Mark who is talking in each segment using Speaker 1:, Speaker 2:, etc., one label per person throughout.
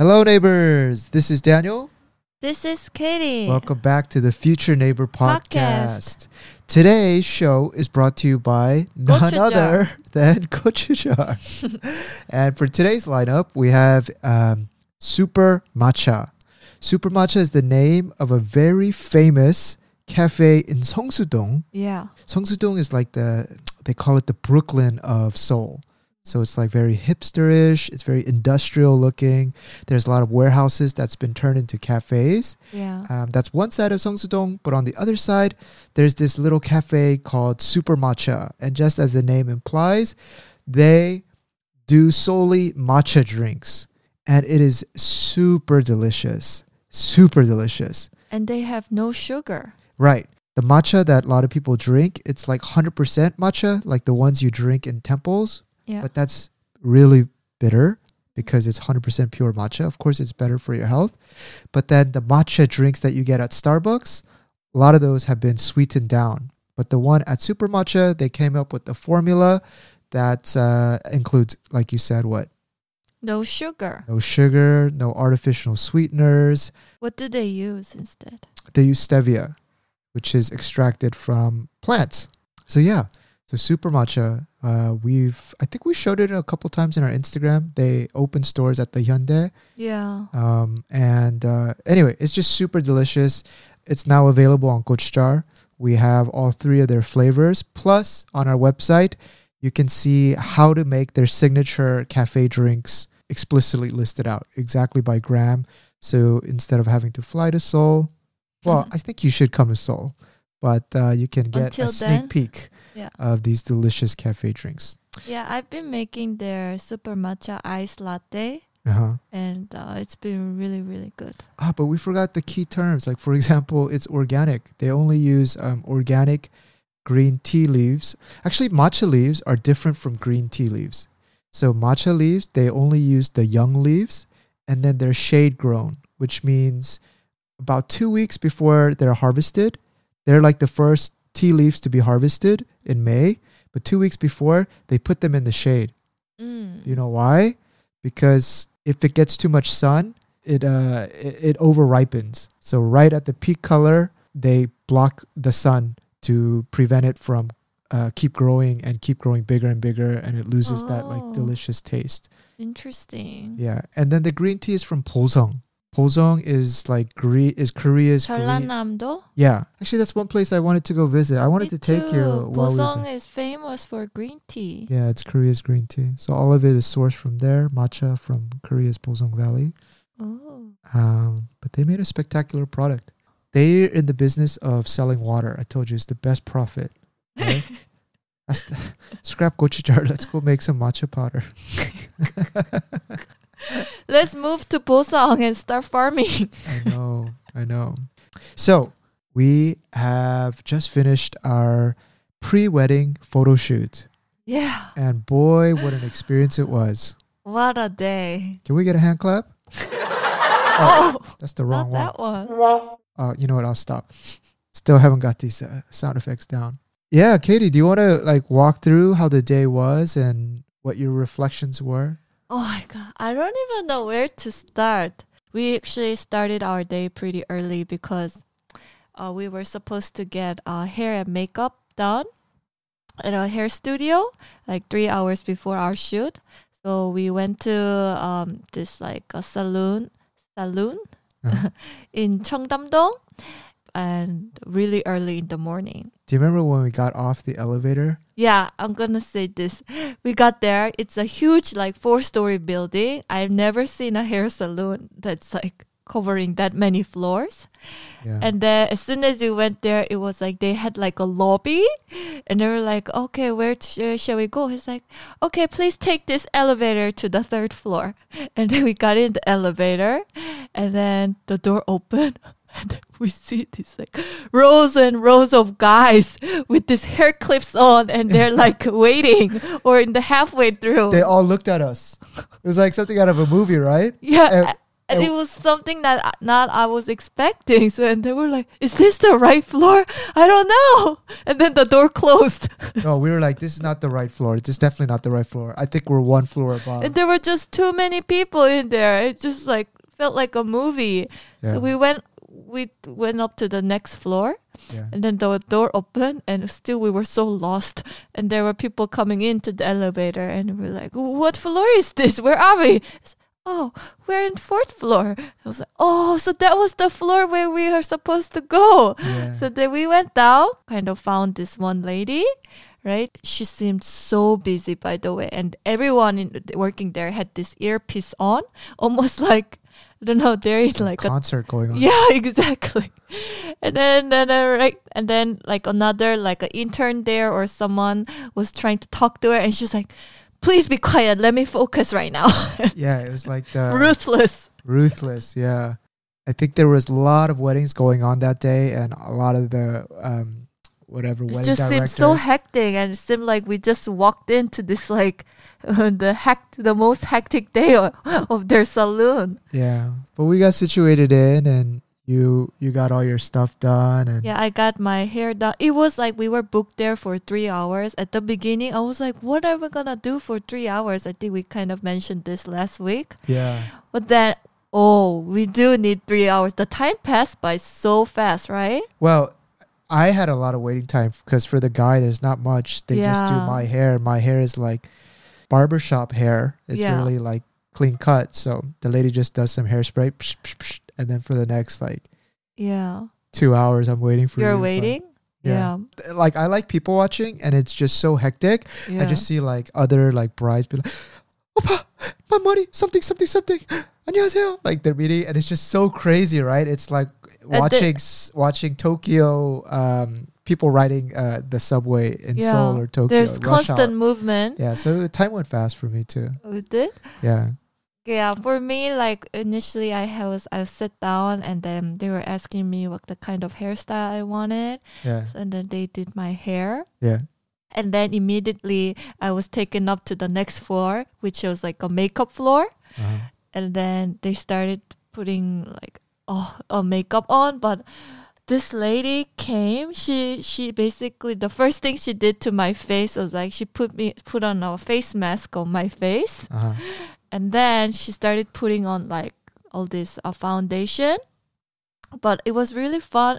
Speaker 1: Hello, neighbors. This is Daniel.
Speaker 2: This is Katie.
Speaker 1: Welcome back to the Future Neighbor podcast.
Speaker 2: Podcast.
Speaker 1: Today's show is brought to you by none
Speaker 2: Gochujang.
Speaker 1: other than Gochujang. and for today's lineup, we have um, Super Matcha. Super Matcha is the name of a very famous cafe in Seongsu-dong.
Speaker 2: Yeah.
Speaker 1: Seongsu-dong is like the they call it the Brooklyn of Seoul. So it's like very hipsterish, it's very industrial looking. There's a lot of warehouses that's been turned into cafes.
Speaker 2: Yeah.
Speaker 1: Um, that's one side of Seongsu-dong, but on the other side, there's this little cafe called Super Matcha. And just as the name implies, they do solely matcha drinks. And it is super delicious. Super delicious.
Speaker 2: and they have no sugar.
Speaker 1: Right. The matcha that a lot of people drink, it's like 100% matcha, like the ones you drink in temples,
Speaker 2: Yeah.
Speaker 1: but that's really bitter because it's 100% pure matcha. Of course, it's better for your health. But then the matcha drinks that you get at Starbucks, a lot of those have been sweetened down. But the one at Super Matcha, they came up with the formula that uh, includes, like you said, what?
Speaker 2: no sugar.
Speaker 1: No sugar, no artificial sweeteners.
Speaker 2: What do they use instead?
Speaker 1: they use stevia, which is extracted from plants. So yeah, so super matcha. Uh, we've I think we showed it a couple times in our Instagram. They open stores at the Hyundai.
Speaker 2: Yeah.
Speaker 1: Um, and uh, anyway, it's just super delicious. It's now available on Gochujang. We have all three of their flavors. Plus, on our website, you can see how to make their signature cafe drinks explicitly listed out exactly by gram. So instead of having to fly to Seoul, well, I think you should come to Seoul, but uh, you can get
Speaker 2: Until
Speaker 1: a sneak
Speaker 2: then,
Speaker 1: peek
Speaker 2: yeah.
Speaker 1: of these delicious cafe drinks.
Speaker 2: Yeah, I've been making their super matcha iced latte
Speaker 1: Uh-huh.
Speaker 2: and uh, it's been really really good.
Speaker 1: Ah, but we forgot the key terms. Like for example, it's organic. They only use um, organic green tea leaves. Actually, matcha leaves are different from green tea leaves. So matcha leaves, they only use the young leaves, and then they're shade grown, which means about two weeks before they're harvested, they're like the first tea leaves to be harvested in May. But two weeks before, they put them in the shade.
Speaker 2: Mm.
Speaker 1: Do you know why? Because if it gets too much sun, it uh it, it over ripens. So right at the peak color, they block the sun to prevent it from uh, keep growing and keep growing bigger and bigger, and it loses that like
Speaker 2: Oh.
Speaker 1: delicious taste.
Speaker 2: Interesting.
Speaker 1: Yeah, and then the green tea is from Boseong. Boseong is like Korea is Korea's
Speaker 2: Jeollanam-do?
Speaker 1: Yeah. Actually that's one place I wanted to go visit. I wanted
Speaker 2: Me
Speaker 1: to take
Speaker 2: too.
Speaker 1: you. Boseong
Speaker 2: is famous for green tea.
Speaker 1: Yeah, it's Korea's green tea. So all of it is sourced from there, matcha from Korea's Boseong Valley.
Speaker 2: Oh.
Speaker 1: Um, but they made a spectacular product. They're in the business of selling water. I told you it's the best profit. Right? scrap Gochujang. Let's go make some matcha powder.
Speaker 2: Let's move to Boseong and start farming.
Speaker 1: I know, I know. So we have just finished our pre-wedding photo shoot,
Speaker 2: yeah.
Speaker 1: and boy, what an experience it was!
Speaker 2: What a day.
Speaker 1: Can we get a hand clap?
Speaker 2: Oh,
Speaker 1: That's the wrong
Speaker 2: not
Speaker 1: one.
Speaker 2: that one.
Speaker 1: Uh, you know what? I'll stop. Still haven't got these uh, sound effects down. Yeah, Katie, do you want to like walk through how the day was and what your reflections were?
Speaker 2: Oh my god, I don't even know where to start. We actually started our day pretty early because uh, we were supposed to get uh, hair and makeup done at a hair studio like three hours before our shoot. So we went to um, this like a saloon, saloon
Speaker 1: Uh-huh.
Speaker 2: in Cheongdam-dong, and really early in the morning.
Speaker 1: Do you remember when we got off the elevator?
Speaker 2: Yeah, I'm gonna say this. We got there. It's a huge, like, four story building. I've never seen a hair salon that's like covering that many floors.
Speaker 1: Yeah.
Speaker 2: And then as soon as we went there, it was like they had like a lobby, and they were like, "Okay, where t- shall we go?" He's like, "Okay, please take this elevator to the third floor." And then we got in the elevator, and then the door opened. And we see these like rows and rows of guys with these hair clips on, and they're like waiting or in the halfway through.
Speaker 1: they all looked at us. It was like something out of a movie, right?
Speaker 2: yeah,
Speaker 1: and-
Speaker 2: and
Speaker 1: And-
Speaker 2: it was something that uh, not I was expecting. So and they were like, "Is this the right floor? I don't know." And then the door closed,
Speaker 1: no, we were like, this is not the right floor. This is definitely not the right floor. I think we're one floor above.
Speaker 2: and there were just too many people in there. It just like felt like a movie.
Speaker 1: yeah.
Speaker 2: So we went we went up to the next floor
Speaker 1: yeah.
Speaker 2: and then the door opened and still we were so lost. And there were people coming into the elevator and we are like what floor is this? Where are we? Oh we're in fourth floor. I was like oh so that was the floor where we are supposed to go.
Speaker 1: Yeah.
Speaker 2: so then we went down kind of found this one lady right? She seemed so busy by the way and everyone in, working there had this earpiece on almost like i don't know they're in
Speaker 1: Some
Speaker 2: like a
Speaker 1: concert going on.
Speaker 2: yeah, exactly. And then, then uh, right, and then like another like an intern there or someone was trying to talk to her, and she's like, "Please be quiet. Let me focus right now."
Speaker 1: Yeah, it was like the
Speaker 2: Ruthless.
Speaker 1: ruthless. Yeah, I think there was a lot of weddings going on that day, and a lot of the um, whatever
Speaker 2: It just seemed
Speaker 1: directors.
Speaker 2: so hectic, and it seemed like we just walked into this like the hect the most hectic day of, of their saloon.
Speaker 1: yeah, but we got situated in, and you you got all your stuff done, and
Speaker 2: Yeah, I got my hair done. It was like we were booked there for three hours. At the beginning, I was like, what are we gonna do for three hours? I think we kind of mentioned this last week.
Speaker 1: yeah,
Speaker 2: But then, oh, we do need three hours. The time passed by so fast, right?
Speaker 1: Well, I had a lot of waiting time because for the guy, there's not much. They just do
Speaker 2: Yeah.
Speaker 1: my hair. My hair is like barbershop hair. It's
Speaker 2: Yeah.
Speaker 1: really like clean cut. So the lady just does some hairspray, psh, psh, psh, and then for the next like
Speaker 2: Yeah.
Speaker 1: two hours, I'm waiting for
Speaker 2: You're
Speaker 1: you, but-
Speaker 2: waiting?
Speaker 1: yeah.
Speaker 2: Yeah.
Speaker 1: Like I like people watching, and it's just so hectic.
Speaker 2: Yeah.
Speaker 1: I just see like other like brides be like, "Opa, my money, something, something, something." 안녕하세요. Like they're meeting, and it's just so crazy, right? It's like
Speaker 2: the-
Speaker 1: watching s watching Tokyo um, people riding uh, the subway in
Speaker 2: Yeah.
Speaker 1: Seoul or Tokyo.
Speaker 2: There's constant
Speaker 1: hour.
Speaker 2: movement
Speaker 1: Yeah, so time went fast for me too.
Speaker 2: with it.
Speaker 1: Yeah,
Speaker 2: Yeah, for me, like initially, I was I sit down and then they were asking me what the kind of hairstyle I wanted,
Speaker 1: yeah,
Speaker 2: and then they did my hair.
Speaker 1: yeah.
Speaker 2: And then immediately I was taken up to the next floor, which was like a makeup floor.
Speaker 1: Uh-huh.
Speaker 2: And then they started putting like oh a makeup on, but this lady came. She she basically the first thing she did to my face was like she put me put on a face mask on my face,
Speaker 1: Uh-huh.
Speaker 2: and then she started putting on like all this uh, foundation. But it was really fun,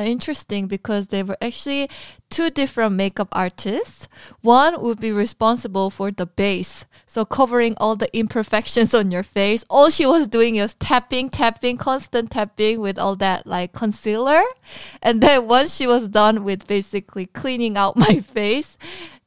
Speaker 2: interesting because they were actually two different makeup artists. One would be responsible for the base, so covering all the imperfections on your face. All she was doing was tapping, tapping, constant tapping with all that like concealer. And then once she was done with basically cleaning out my face,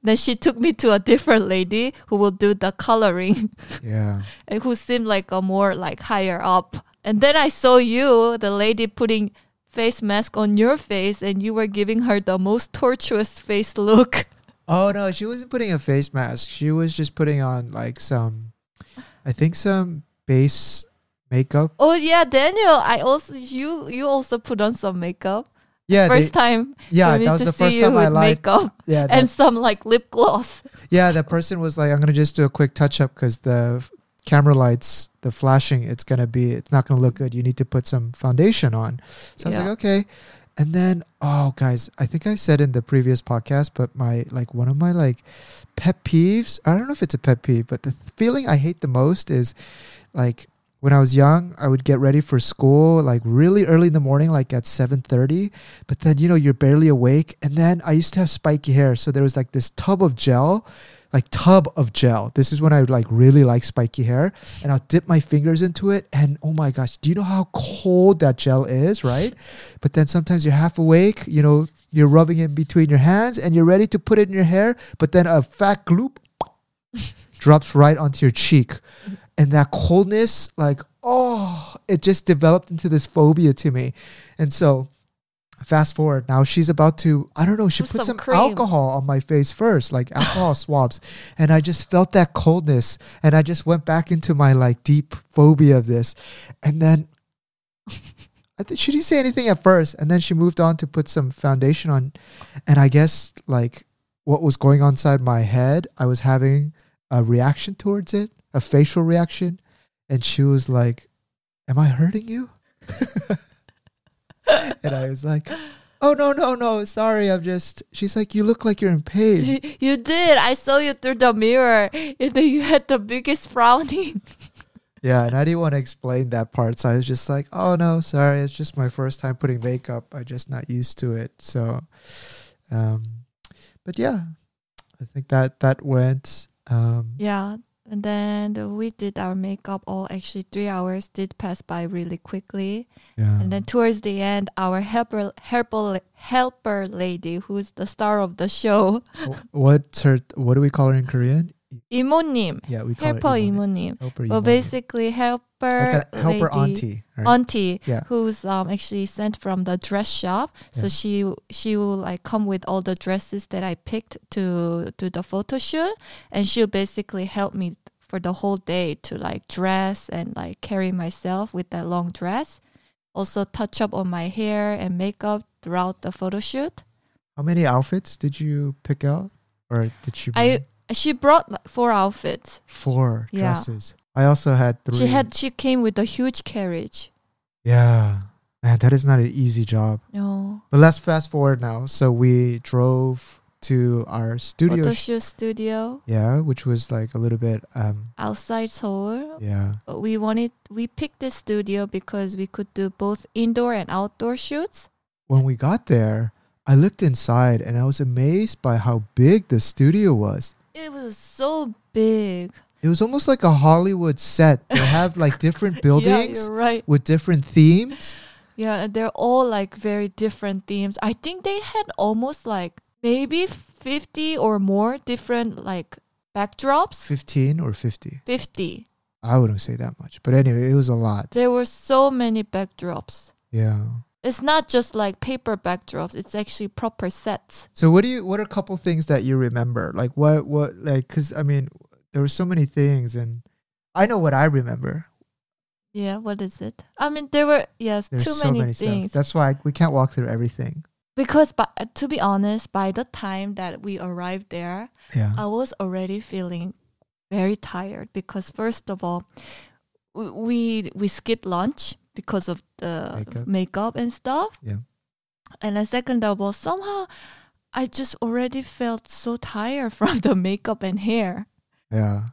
Speaker 2: then she took me to a different lady who will do the coloring
Speaker 1: Yeah.
Speaker 2: and who seemed like a more like higher up. And then I saw you, the lady putting face mask on your face, and you were giving her the most tortuous face look.
Speaker 1: Oh no, she wasn't putting a face mask. She was just putting on like some, I think some base makeup.
Speaker 2: Oh yeah, Daniel, I also you you also put on some makeup.
Speaker 1: Yeah, they-
Speaker 2: First time
Speaker 1: yeah, that was the first time I lied.
Speaker 2: makeup
Speaker 1: Yeah,
Speaker 2: and some like lip gloss.
Speaker 1: yeah. That person was like, "I'm gonna just do a quick touch up because the camera lights, the flashing, it's gonna be, it's not gonna look good. You need to put some foundation on." So I was like, "Okay." And then, oh, guys, I think I said in the previous podcast, but my like one of my like pet peeves. I don't know if it's a pet peeve, but the feeling I hate the most is like when I was young, I would get ready for school like really early in the morning, like at seven thirty. But then you know you're barely awake, and then I used to have spiky hair, so there was like this tub of gel, like tub of gel. This is when I like really like spiky hair, and I'll dip my fingers into it, and oh my gosh, do you know how cold that gel is, right? But then sometimes you're half awake, you know, you're rubbing it between your hands, and you're ready to put it in your hair, but then a fat gloop drops right onto your cheek and that coldness like oh it just developed into this phobia to me and so fast forward. Now she's about to i don't know she
Speaker 2: Put
Speaker 1: put
Speaker 2: some
Speaker 1: some, alcohol on my face first like alcohol swabs. And i just felt that coldness. And i just went back into my like deep phobia of this. And then I think she didn't say anything at first, and then she moved on to put some foundation on, and I guess like what was going on inside my head, I was having a reaction towards it, a facial reaction, and she was like, Am I hurting you? and I was like, Oh no, no, no, sorry, I'm just she's like, You look like you're in pain.
Speaker 2: You did. I saw you through the mirror. And you had the biggest frowning.
Speaker 1: Yeah, and I didn't want to explain that part, so I was just like, "Oh no, sorry, it's just my first time putting makeup. I'm just not used to it." So, um, but yeah, I think that that went. Um,
Speaker 2: Yeah. And then we did our makeup all actually three hours did pass by really quickly.
Speaker 1: yeah,
Speaker 2: And then towards the end, our helper helper helper lady, who's the star of the show,
Speaker 1: what's her? What do we call her in Korean?
Speaker 2: 이모님,
Speaker 1: Yeah, we call
Speaker 2: helper
Speaker 1: her 이모님.
Speaker 2: 이모님.
Speaker 1: Helper
Speaker 2: Well,
Speaker 1: 이모님.
Speaker 2: basically helper
Speaker 1: like a helper
Speaker 2: lady,
Speaker 1: auntie. Right?
Speaker 2: auntie
Speaker 1: Yeah.
Speaker 2: who's um actually sent from the dress shop. So
Speaker 1: Yeah.
Speaker 2: she she will like come with all the dresses that I picked to do the photo shoot, and she'll basically help me for the whole day to like dress and like carry myself with that long dress. Also touch up on my hair and makeup throughout the photo shoot.
Speaker 1: How many outfits did you pick out, or did she?
Speaker 2: I
Speaker 1: bring?
Speaker 2: she brought like four outfits.
Speaker 1: four
Speaker 2: Yeah.
Speaker 1: dresses. I also had three.
Speaker 2: She had she came with a huge carriage.
Speaker 1: Yeah, man, that is not an easy job.
Speaker 2: No.
Speaker 1: But let's fast forward now. So we drove to our studio.
Speaker 2: Photo
Speaker 1: sh-
Speaker 2: shoot studio
Speaker 1: yeah, which was like a little bit. Um,
Speaker 2: outside Seoul.
Speaker 1: yeah,
Speaker 2: we wanted we picked this studio because we could do both indoor and outdoor shoots.
Speaker 1: when we got there, I looked inside and I was amazed by how big the studio was.
Speaker 2: It was so big.
Speaker 1: It was almost like a Hollywood set. They have like different
Speaker 2: Yeah,
Speaker 1: buildings
Speaker 2: you're right.
Speaker 1: with different themes.
Speaker 2: Yeah, and they're all like very different themes. I think they had almost like maybe 50 or more different like backdrops.
Speaker 1: 15 or 50.
Speaker 2: 50.
Speaker 1: I wouldn't say that much. But anyway, it was a lot.
Speaker 2: There were so many backdrops.
Speaker 1: Yeah.
Speaker 2: It's not just like paper backdrops, it's actually proper sets.
Speaker 1: So what do you what are a couple things that you remember? Like what what like cuz I mean there were so many things and I know what I remember.
Speaker 2: Yeah, what is it? I mean, there were, yes,
Speaker 1: There's
Speaker 2: too
Speaker 1: so
Speaker 2: many,
Speaker 1: many
Speaker 2: things.
Speaker 1: stuff. That's why we can't walk through everything.
Speaker 2: Because, but to be honest, by the time that we arrived there,
Speaker 1: Yeah.
Speaker 2: I was already feeling very tired because first of all, we we skipped lunch because of the
Speaker 1: Makeup.
Speaker 2: makeup, and stuff.
Speaker 1: Yeah.
Speaker 2: And then second all, somehow I just already felt so tired from the makeup and hair.
Speaker 1: yeah.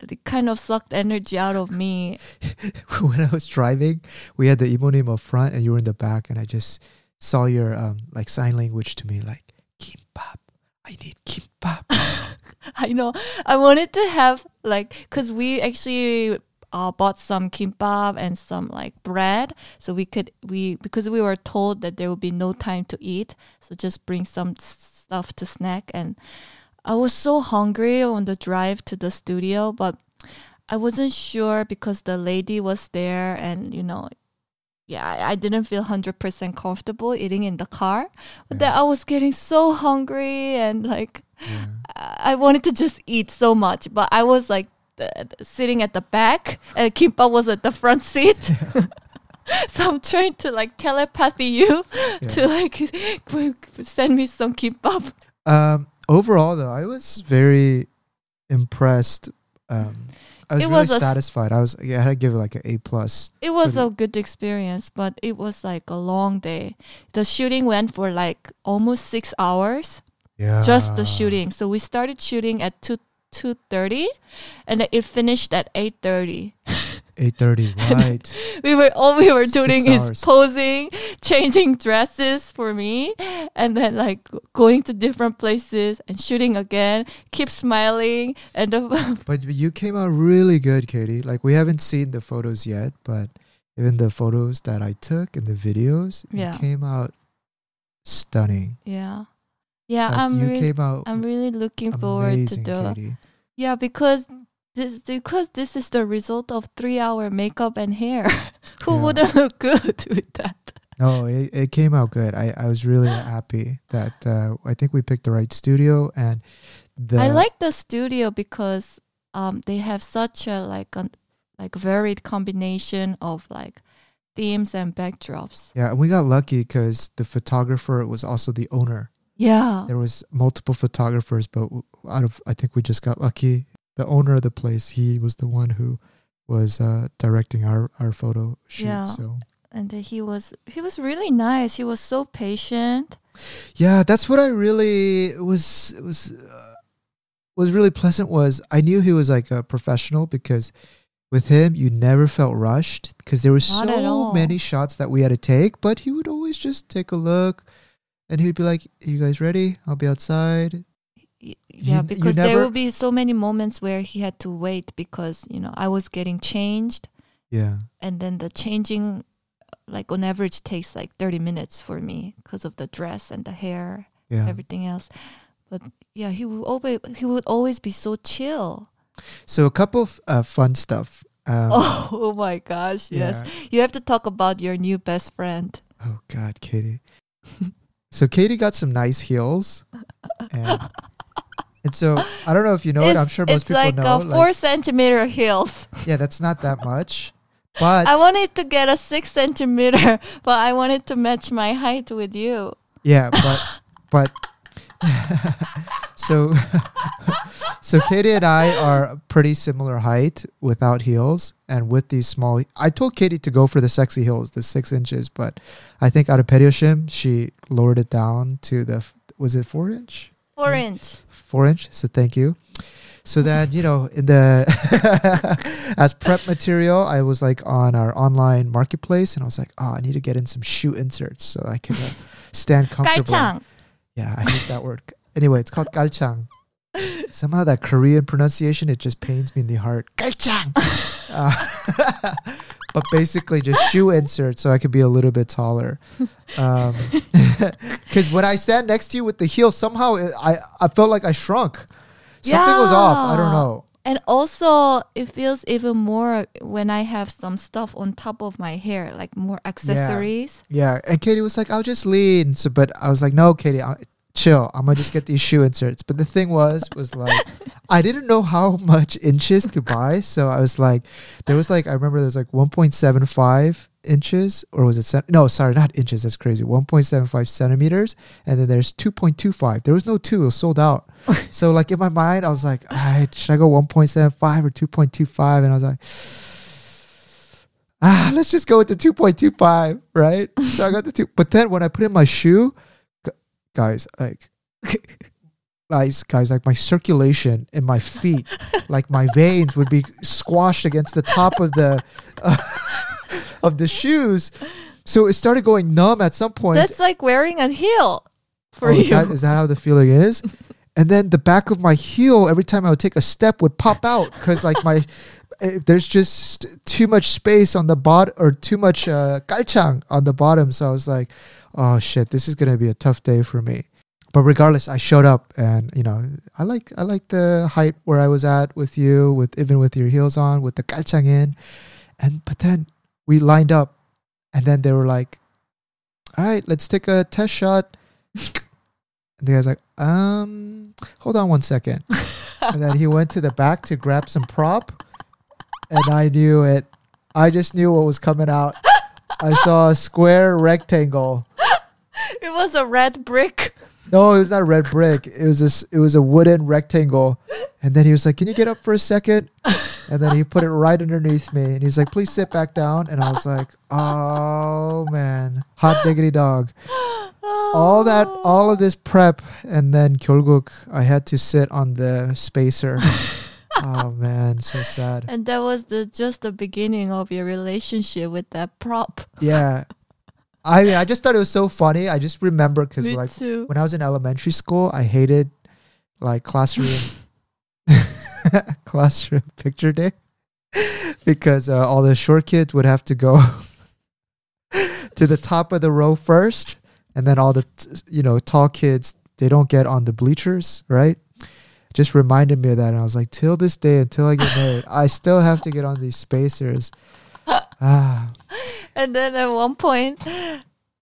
Speaker 2: It kind of sucked energy out of me.
Speaker 1: when I was driving, we had the imonim up front and you were in the back and I just saw your um like sign language to me like kimbap. I need kimbap.
Speaker 2: I know. I wanted to have like because we actually uh, bought some kimbap and some like bread, so we could we because we were told that there would be no time to eat, so just bring some stuff to snack. And I was so hungry on the drive to the studio, but I wasn't sure because the lady was there, and you know. Yeah, I I didn't feel hundred percent comfortable eating in the car, but then I was getting so hungry and like
Speaker 1: yeah.
Speaker 2: I wanted to just eat so much, but I was like the, sitting at the back, and Kimbap was at the front seat. so I'm trying to like telepathy you to like send me some kimbap.
Speaker 1: Um, overall, though, I was very impressed. Um, I was
Speaker 2: It
Speaker 1: really
Speaker 2: was s-
Speaker 1: satisfied. I was. Yeah, I had to give it like an A plus.
Speaker 2: It was a good experience, but it was like a long day. The shooting went for like almost six hours,
Speaker 1: Yeah,
Speaker 2: just the shooting. So we started shooting at two two thirty, and it finished at eight thirty.
Speaker 1: Eight thirty. Right.
Speaker 2: we were all we were
Speaker 1: Six
Speaker 2: doing is
Speaker 1: hours.
Speaker 2: posing, changing dresses for me, and then like going to different places and shooting again. Keep smiling, and
Speaker 1: but you came out really good, Katie. Like we haven't seen the photos yet, but even the photos that I took and the videos,
Speaker 2: Yeah.
Speaker 1: you came out stunning.
Speaker 2: yeah, yeah.
Speaker 1: Like,
Speaker 2: I'm
Speaker 1: you
Speaker 2: really,
Speaker 1: came out
Speaker 2: I'm really looking forward to the
Speaker 1: Katie.
Speaker 2: yeah because. This, because this is the result of three hour makeup and hair. Who
Speaker 1: Yeah.
Speaker 2: wouldn't look good with that?
Speaker 1: No, it, it came out good. I, I was really happy that uh, I think we picked the right studio and the
Speaker 2: I like the studio because um they have such a like a like varied combination of like themes and backdrops.
Speaker 1: yeah, and we got lucky because the photographer was also the owner.
Speaker 2: Yeah.
Speaker 1: There was multiple photographers, but out of I think we just got lucky. The owner of the place, he was the one who was uh, directing our our photo shoot.
Speaker 2: Yeah.
Speaker 1: So
Speaker 2: and he was he was really nice. He was so patient.
Speaker 1: yeah, that's what I really was was uh, was really pleasant. Was I knew he was like a professional because with him you never felt rushed because there were
Speaker 2: Not
Speaker 1: so many shots that we had to take, but he would always just take a look. And he'd be like, "Are you guys ready? I'll be outside." You-
Speaker 2: Yeah,
Speaker 1: you
Speaker 2: because there
Speaker 1: never-
Speaker 2: will be so many moments where he had to wait because you know I was getting changed,
Speaker 1: Yeah,
Speaker 2: and then the changing, like on average, takes like thirty minutes for me because of the dress and the hair,
Speaker 1: yeah.
Speaker 2: everything else. But yeah, he would always he would always be so chill.
Speaker 1: So a couple of uh, fun stuff. Um,
Speaker 2: oh, oh my gosh, yes.
Speaker 1: yeah.
Speaker 2: You have to talk about your new best friend.
Speaker 1: Oh God, Katie. so Katie got some nice heels, and and so I don't know if you know it. I'm sure most people
Speaker 2: like
Speaker 1: know.
Speaker 2: a four centimeter heels.
Speaker 1: yeah, that's not that much, but
Speaker 2: I wanted to get a six centimeter, but I wanted to match my height with you.
Speaker 1: yeah, but but so so Katie and I are pretty similar height without heels, and with these small. I told Katie to go for the sexy heels, the six inches, but I think out of Perioshim, she lowered it down to the was it four inch?
Speaker 2: Four
Speaker 1: Mm.
Speaker 2: inch.
Speaker 1: four inch. So thank you. So then, you know, in the as prep material, I was like on our online marketplace, and I was like, oh, I need to get in some shoe inserts so I can uh, stand comfortably. Yeah, I hate that word. Anyway, it's called galchang. Somehow that Korean pronunciation it just pains me in the heart. Galchang. Uh, but basically, just shoe inserts so I could be a little bit taller. Because when I stand next to you with the heel, somehow it, I I felt like I shrunk. Something was off. I don't know.
Speaker 2: And also, it feels even more when I have some stuff on top of my hair, like more accessories.
Speaker 1: Yeah, and Katie was like, "I'll just lean." So, but I was like, "No, Katie, i chill. I'm gonna just get these shoe inserts." But the thing was, was like, I didn't know how much inches to buy, so I was like, there was like, I remember there was like 1.75 inches, or was it? Cent- no, sorry, not inches. That's crazy. 1.75 centimeters, and then there's 2.25. There was no two. It was sold out. so, like in my mind, I was like, right, should I go 1.75 or 2.25? And I was like ah, let's just go with the 2.25, right? So I got the two. But then when I put in my shoe, guys, like, guys, guys, like my circulation in my feet, like my veins would be squashed against the top of the of the shoes. So it started going numb at some point.
Speaker 2: That's like wearing a heel for
Speaker 1: Oh,
Speaker 2: you.
Speaker 1: is, that, is that how the feeling is? And then the back of my heel, every time I would take a step, would pop out because like my eh, there's just too much space on the bottom or too much uh, galchang on the bottom. So I was like, oh shit, this is gonna be a tough day for me. But regardless, I showed up, and you know, I like I like the height where I was at with you, with even with your heels on, with the galchang in, and but then we lined up, and then they were like, all right, let's take a test shot. And the guy's like, um, hold on one second. and then he went to the back to grab some prop. And I knew it. I just knew what was coming out. I saw a square rectangle.
Speaker 2: it was a red brick.
Speaker 1: No, it was not a red brick. It was this. It was a wooden rectangle. And then he was like, "Can you get up for a second? And then he put it right underneath me, and he's like, "Please sit back down." And I was like, "Oh man, hot diggity dog." all that all of this prep and then 결국 I had to sit on the spacer. oh man, so sad.
Speaker 2: And that was the just the beginning of your relationship with that prop.
Speaker 1: Yeah. I mean, I just thought it was so funny. I just remember because
Speaker 2: Me
Speaker 1: like
Speaker 2: too.
Speaker 1: when I was in elementary school, I hated like classroom classroom picture day because uh, all the short kids would have to go to the top of the row first, and then all the t- you know tall kids they don't get on the bleachers, right? Just reminded me of that, and I was like, till this day, until I get married, I still have to get on these spacers. Ah,
Speaker 2: And then at one point,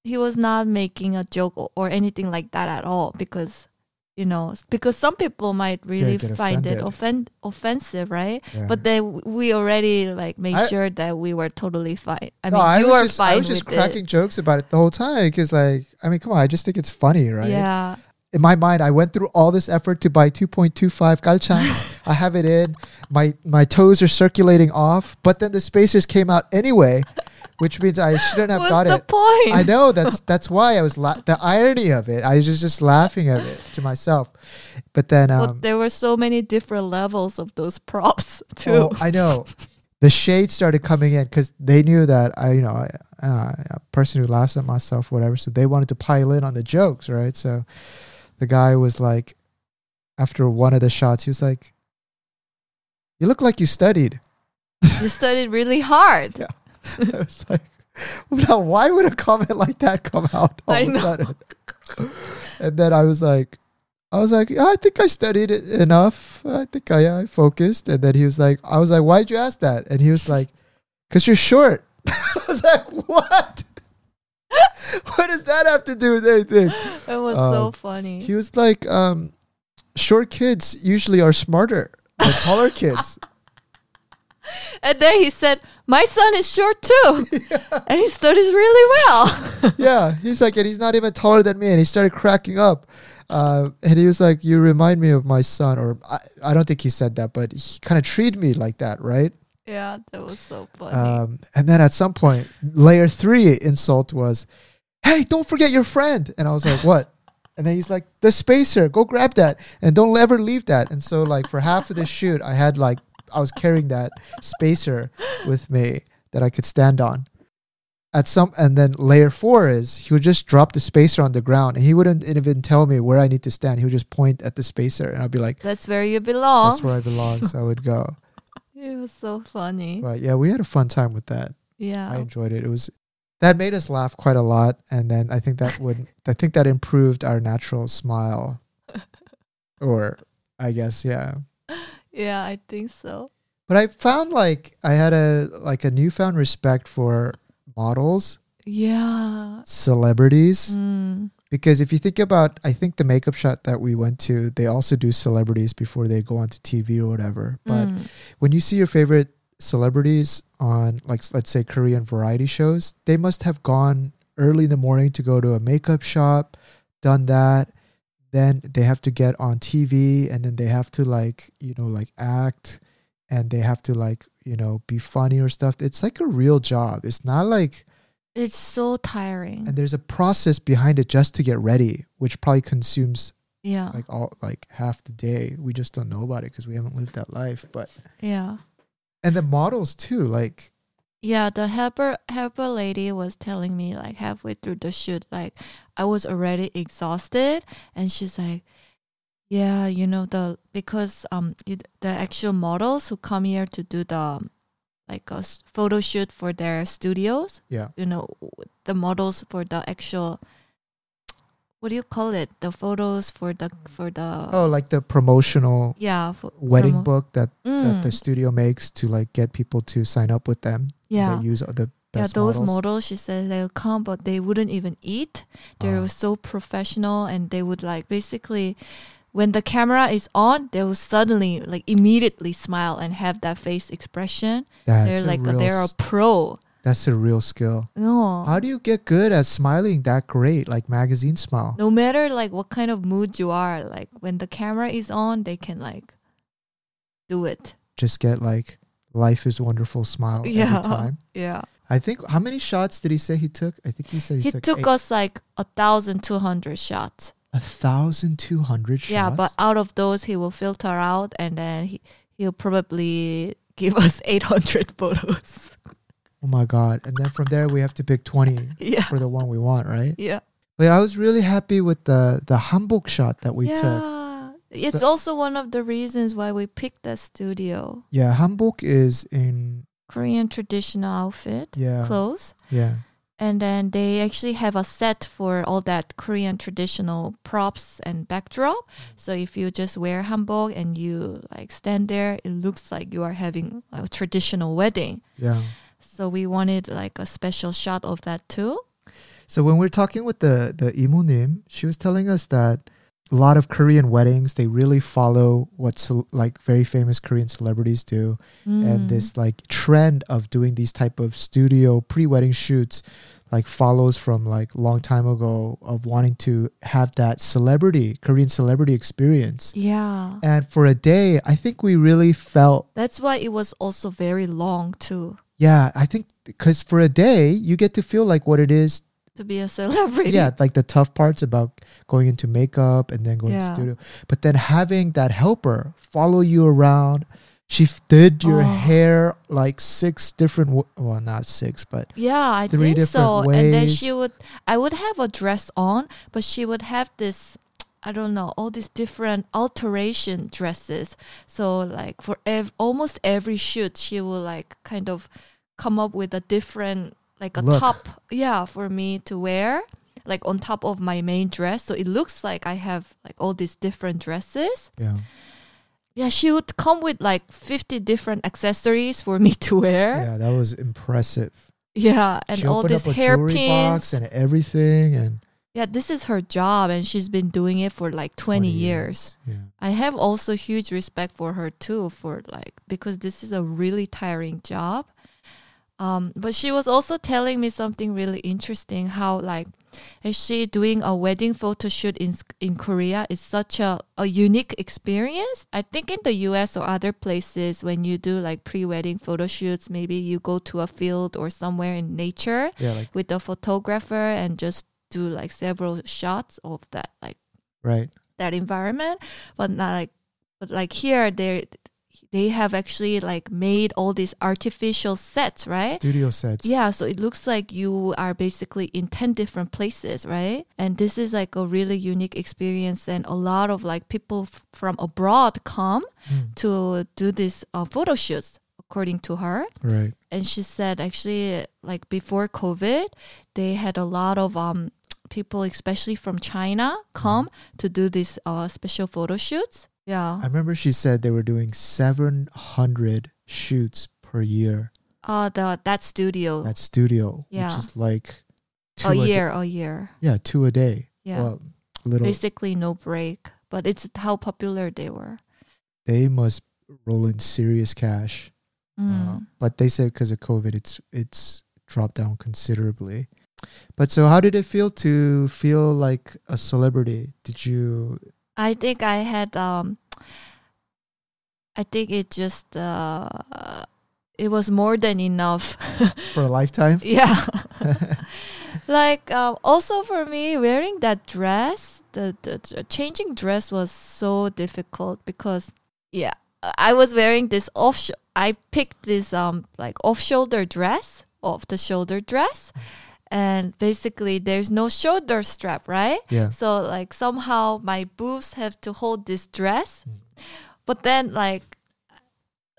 Speaker 2: he was not making a joke or, anything like that at all because, you know, because some people might really find it offend offensive, right?
Speaker 1: yeah.
Speaker 2: But then we already like made
Speaker 1: I-
Speaker 2: sure that we were totally fine. I
Speaker 1: no,
Speaker 2: mean,
Speaker 1: I
Speaker 2: you
Speaker 1: was
Speaker 2: were
Speaker 1: just,
Speaker 2: fine
Speaker 1: I was just cracking jokes about it the whole time because, like, I mean, come on, I just think it's funny, right?
Speaker 2: Yeah.
Speaker 1: In my mind, I went through all this effort to buy 2.25 galchangs. I have it in. My my toes are circulating off, but then the spacers came out anyway, which means I shouldn't have
Speaker 2: What's
Speaker 1: got
Speaker 2: the
Speaker 1: it.
Speaker 2: point?
Speaker 1: I know that's that's why I was la- the irony of it. I was just, just laughing at it to myself. But then um,
Speaker 2: Well, there were so many different levels of those props too.
Speaker 1: Oh, I know. The shade started coming in because they knew that I, you know, I, uh, a person who laughs at myself, whatever. So they wanted to pile in on the jokes, right? So the guy was like, after one of the shots, he was like, "You look like you studied."
Speaker 2: you studied really hard.
Speaker 1: Yeah. I was like, "Now, why would a comment like that come out all
Speaker 2: I
Speaker 1: of a
Speaker 2: know.
Speaker 1: sudden?" and then I was like, I was like, I think I studied it enough. I think I, I focused. And then he was like, I was like, why'd you ask that? And he was like, because you're short. I was like, what? what does that have to do with anything?
Speaker 2: It was so
Speaker 1: Um,
Speaker 2: funny.
Speaker 1: He was like, um, short kids usually are smarter than taller kids.
Speaker 2: and then he said, "My son is short too, and he studies really well."
Speaker 1: yeah, he's like, and he's not even taller than me. And he started cracking up. Uh, and he was like, you remind me of my son. Or I, I don't think he said that, but he kind of treated me like that, right?
Speaker 2: yeah, that was so funny.
Speaker 1: Um, and then at some point, layer three insult was, "Hey, don't forget your friend." And I was like, "What?" And then he's like, "The spacer, go grab that, and don't ever leave that." And so, like for half of the shoot, I had like I was carrying that spacer with me that I could stand on. At some, and then layer four is he would just drop the spacer on the ground, and he wouldn't even tell me where I need to stand. He would just point at the spacer, and I'd be like,
Speaker 2: That's where you belong.
Speaker 1: "That's where I belong." So I would go.
Speaker 2: it was so funny.
Speaker 1: But yeah, we had a fun time with that.
Speaker 2: Yeah.
Speaker 1: I enjoyed it. It was that made us laugh quite a lot, and then I think that would I think that improved our natural smile, or I guess yeah.
Speaker 2: yeah, I think so.
Speaker 1: But I found like I had a like a newfound respect for models,
Speaker 2: Yeah.
Speaker 1: celebrities,
Speaker 2: Mm.
Speaker 1: because if you think about, I think the makeup shot that we went to, they also do celebrities before they go onto TV or whatever. But
Speaker 2: Mm.
Speaker 1: when you see your favorite celebrities on like let's say Korean variety shows, they must have gone early in the morning to go to a makeup shop, done that, then they have to get on TV and then they have to like, you know, like act and they have to like, you know, be funny or stuff. It's like a real job. It's not like
Speaker 2: It's so tiring.
Speaker 1: and there's a process behind it just to get ready, which probably consumes
Speaker 2: yeah.
Speaker 1: like all like half the day. We just don't know about it because we haven't lived that life. But
Speaker 2: yeah.
Speaker 1: And the models too, like
Speaker 2: Yeah, the helper helper lady was telling me like halfway through the shoot, like I was already exhausted, and she's like, "Yeah, you know the because um you, the actual models who come here to do the like a photo shoot for their studios,
Speaker 1: yeah.
Speaker 2: you know, the models for the actual what do you call it? The photos for the for the
Speaker 1: Oh, like the promotional
Speaker 2: yeah
Speaker 1: wedding
Speaker 2: promo-
Speaker 1: book that, that the
Speaker 2: Mm,
Speaker 1: studio makes to like get people to sign up with them.
Speaker 2: yeah.
Speaker 1: They use the
Speaker 2: Yeah, those
Speaker 1: models.
Speaker 2: models, she says they'll come, but they wouldn't even eat. They
Speaker 1: Ah.
Speaker 2: were so professional, and they would like basically, when the camera is on, they will suddenly like immediately smile and have that face expression.
Speaker 1: That's
Speaker 2: they're like they're a pro.
Speaker 1: That's a real skill.
Speaker 2: No,
Speaker 1: How do you get good at smiling that great, like magazine smile?
Speaker 2: no matter like what kind of mood you are, like when the camera is on, they can like do it.
Speaker 1: Just get like life is wonderful smile
Speaker 2: Yeah.
Speaker 1: every time.
Speaker 2: Yeah,
Speaker 1: I think how many shots did he say he took? I think he said he,
Speaker 2: he
Speaker 1: took,
Speaker 2: took us like a thousand two hundred shots.
Speaker 1: a thousand two hundred shots.
Speaker 2: Yeah, but out of those, he will filter out, and then he he'll probably give us eight hundred photos.
Speaker 1: Oh my god! And then from there we have to pick twenty
Speaker 2: yeah,
Speaker 1: for the one we want, right?
Speaker 2: yeah,
Speaker 1: But I was really happy with the the hanbok shot that we
Speaker 2: yeah.
Speaker 1: took.
Speaker 2: It's
Speaker 1: So-
Speaker 2: also one of the reasons why we picked that studio.
Speaker 1: Yeah, hanbok is in
Speaker 2: Korean traditional outfit,
Speaker 1: yeah
Speaker 2: clothes,
Speaker 1: yeah
Speaker 2: and then they actually have a set for all that Korean traditional props and backdrop. Mm. So if you just wear hanbok and you like stand there, it looks like you are having a traditional wedding.
Speaker 1: yeah.
Speaker 2: So we wanted like a special shot of that too.
Speaker 1: So when we are talking with the the imunim, she was telling us that a lot of Korean weddings they really follow what cel- like very famous Korean celebrities do, and
Speaker 2: Mm.
Speaker 1: this like trend of doing these type of studio pre-wedding shoots. like follows from like long time ago of wanting to have that celebrity Korean celebrity experience.
Speaker 2: Yeah.
Speaker 1: And for a day, I think we really felt
Speaker 2: That's why it was also very long too
Speaker 1: yeah, I think because for a day you get to feel like what it is
Speaker 2: to be a celebrity.
Speaker 1: yeah, like the tough parts about going into makeup and then going to studio. But then having that helper follow you around. She f- did your
Speaker 2: Oh.
Speaker 1: hair like six different, w- well, not six, but
Speaker 2: Yeah, I
Speaker 1: Three
Speaker 2: think so.
Speaker 1: different
Speaker 2: And then she would, I would have a dress on, but she would have this, I don't know, all these different alteration dresses. So like for ev- almost every shoot, she will like kind of come up with a different, like a
Speaker 1: Look.
Speaker 2: top, yeah, for me to wear. Like on top of my main dress, so it looks like I have like all these different dresses.
Speaker 1: yeah,
Speaker 2: Yeah, she would come with like fifty different accessories for me to wear.
Speaker 1: yeah, that was impressive.
Speaker 2: Yeah, and
Speaker 1: she
Speaker 2: all these hairpins.
Speaker 1: and everything, and
Speaker 2: Yeah, this is her job, and she's been doing it for like 20, years.
Speaker 1: Yeah,
Speaker 2: I have also huge respect for her too, for like because this is a really tiring job. Um, but she was also telling me something really interesting. How like is she doing a wedding photo shoot in in Korea is such a, a unique experience. I think in the U.S. or other places, when you do like pre-wedding photo shoots, maybe you go to a field or somewhere in nature
Speaker 1: yeah, like
Speaker 2: with a photographer and just do like several shots of that like
Speaker 1: right,
Speaker 2: that environment but not like but like here they they have actually like made all these artificial sets right?
Speaker 1: Studio sets.
Speaker 2: yeah so it looks like you are basically in 10 different places right? And this is like a really unique experience and a lot of like people f- from abroad come
Speaker 1: Mm,
Speaker 2: to do these uh, photo shoots according to her.
Speaker 1: Right.
Speaker 2: and she said actually like before covid they had a lot of um people especially from china come to do these uh special photo shoots yeah
Speaker 1: I remember she said they were doing seven hundred shoots per year.
Speaker 2: uh the that studio
Speaker 1: That studio,
Speaker 2: Yeah.
Speaker 1: which is like two
Speaker 2: a
Speaker 1: day-
Speaker 2: year a year
Speaker 1: yeah, two a day.
Speaker 2: yeah
Speaker 1: Well, a little.
Speaker 2: basically no break but it's how popular they were
Speaker 1: They must roll in serious cash.
Speaker 2: Mm.
Speaker 1: Uh, but they said because of COVID, it's it's dropped down considerably. But so, how did it feel to feel like a celebrity? Did you?
Speaker 2: i think i had um i think it just uh it was more than enough
Speaker 1: for a lifetime?
Speaker 2: Yeah. like um, also for me, wearing that dress, the, the, the changing dress was so difficult because yeah, I was wearing this off. I picked this um like off shoulder dress, off the shoulder dress, and basically there's no shoulder strap, right?
Speaker 1: yeah.
Speaker 2: So like somehow my boobs have to hold this dress,
Speaker 1: Mm.
Speaker 2: but then like